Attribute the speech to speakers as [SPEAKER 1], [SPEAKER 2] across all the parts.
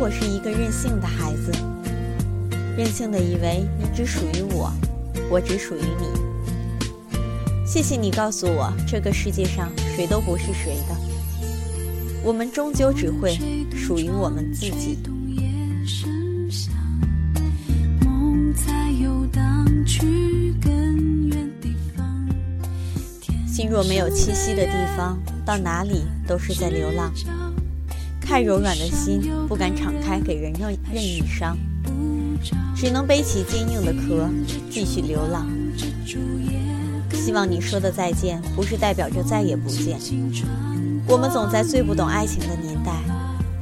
[SPEAKER 1] 我是一个任性的孩子，任性的以为你只属于我，我只属于你。谢谢你告诉我，这个世界上谁都不是谁的，我们终究只会属于我们自己。心若没有栖息的地方，到哪里都是在流浪。太柔软的心不敢敞开给人任任意伤，只能背起坚硬的壳继续流浪。希望你说的再见不是代表着再也不见。我们总在最不懂爱情的年代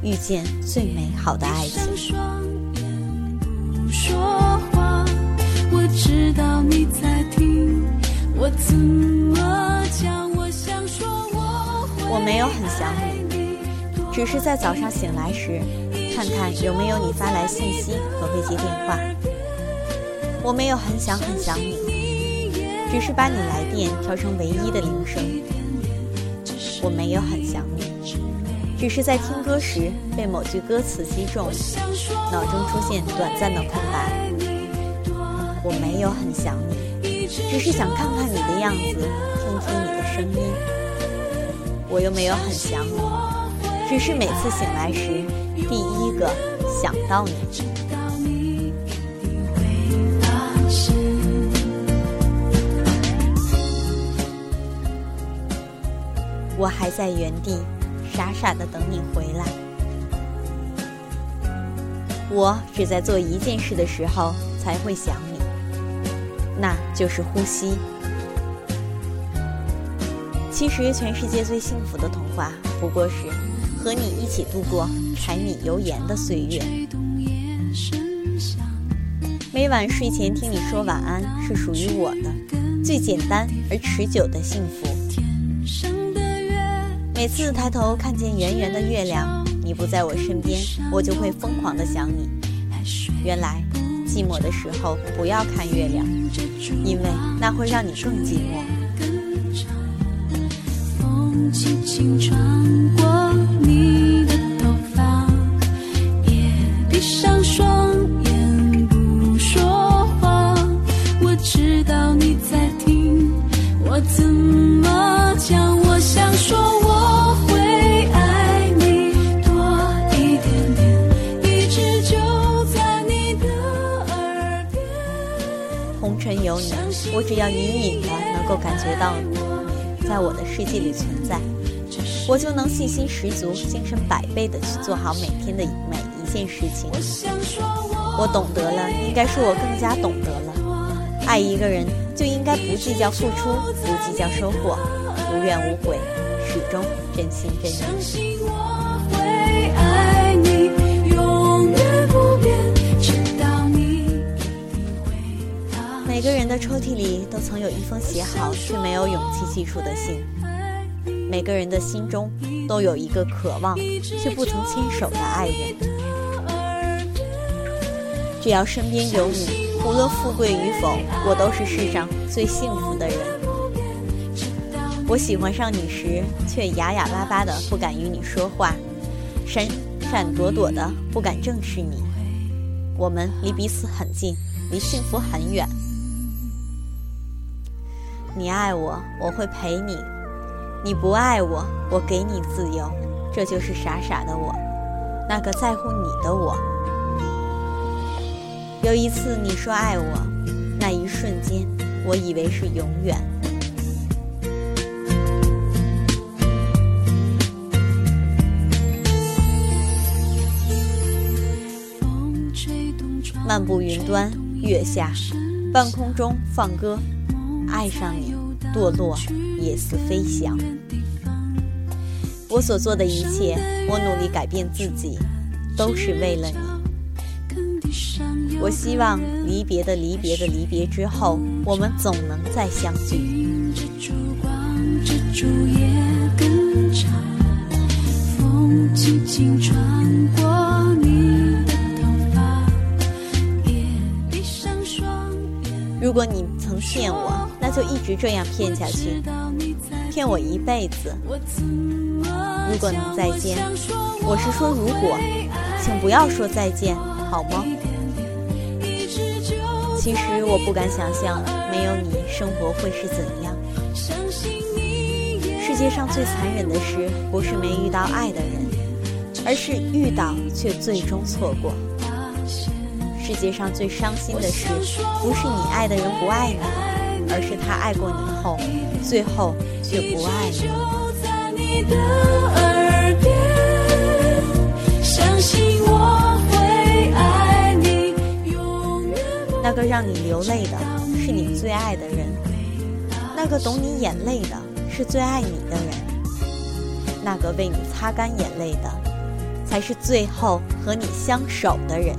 [SPEAKER 1] 遇见最美好的爱情。我知道你在听，我怎么讲？我想说我我没有很想你，只是在早上醒来时，看看有没有你发来信息和未接电话。我没有很想很想你，只是把你来电调成唯一的铃声。我没有很想你，只是在听歌时被某句歌词击中，脑中出现短暂的空白。我没有很想你，只是想看看你的样子，听听你的声音。我又没有很想你，只是每次醒来时，第一个想到你。我还在原地，傻傻的等你回来。我只在做一件事的时候才会想你。那就是呼吸。其实，全世界最幸福的童话，不过是和你一起度过柴米油盐的岁月。每晚睡前听你说晚安，是属于我的最简单而持久的幸福。每次抬头看见圆圆的月亮，你不在我身边，我就会疯狂的想你。原来。寂寞的时候不要看月亮，因为那会让你更寂寞。轻轻穿过你的头发，也闭上双眼不说话。我知道你在听，我怎么讲？我想说。有你，我只要隐隐的能够感觉到你在我的世界里存在，我就能信心十足、精神百倍的去做好每天的每一件事情。我懂得了，应该说我更加懂得了，爱一个人就应该不计较付出，不计较收获，无怨无悔，始终真心真意。每个人的抽屉里都曾有一封写好却没有勇气寄出的信，每个人的心中都有一个渴望却不曾牵手的爱人。只要身边有你，无论富贵与否，我都是世上最幸福的人。我喜欢上你时，却哑哑巴巴的不敢与你说话，闪闪躲躲的不敢正视你。我们离彼此很近，离幸福很远。你爱我，我会陪你；你不爱我，我给你自由。这就是傻傻的我，那个在乎你的我。有一次你说爱我，那一瞬间，我以为是永远。漫步云端，月下，半空中放歌。爱上你，堕落也似飞翔。我所做的一切，我努力改变自己，都是为了你。我希望离别的离别的离别之后，我们总能再相聚。风轻轻穿过如果你曾骗我。那就一直这样骗下去，骗我一辈子。如果能再见，我是说如果，请不要说再见，好吗？其实我不敢想象没有你生活会是怎样。世界上最残忍的事，不是没遇到爱的人，而是遇到却最终错过。世界上最伤心的事，不是你爱的人不爱你，而是他爱过你后，最后却不爱你。那个让你流泪的，是你最爱的人；那个懂你眼泪的，是最爱你的人；那个为你擦干眼泪的，才是最后和你相守的人。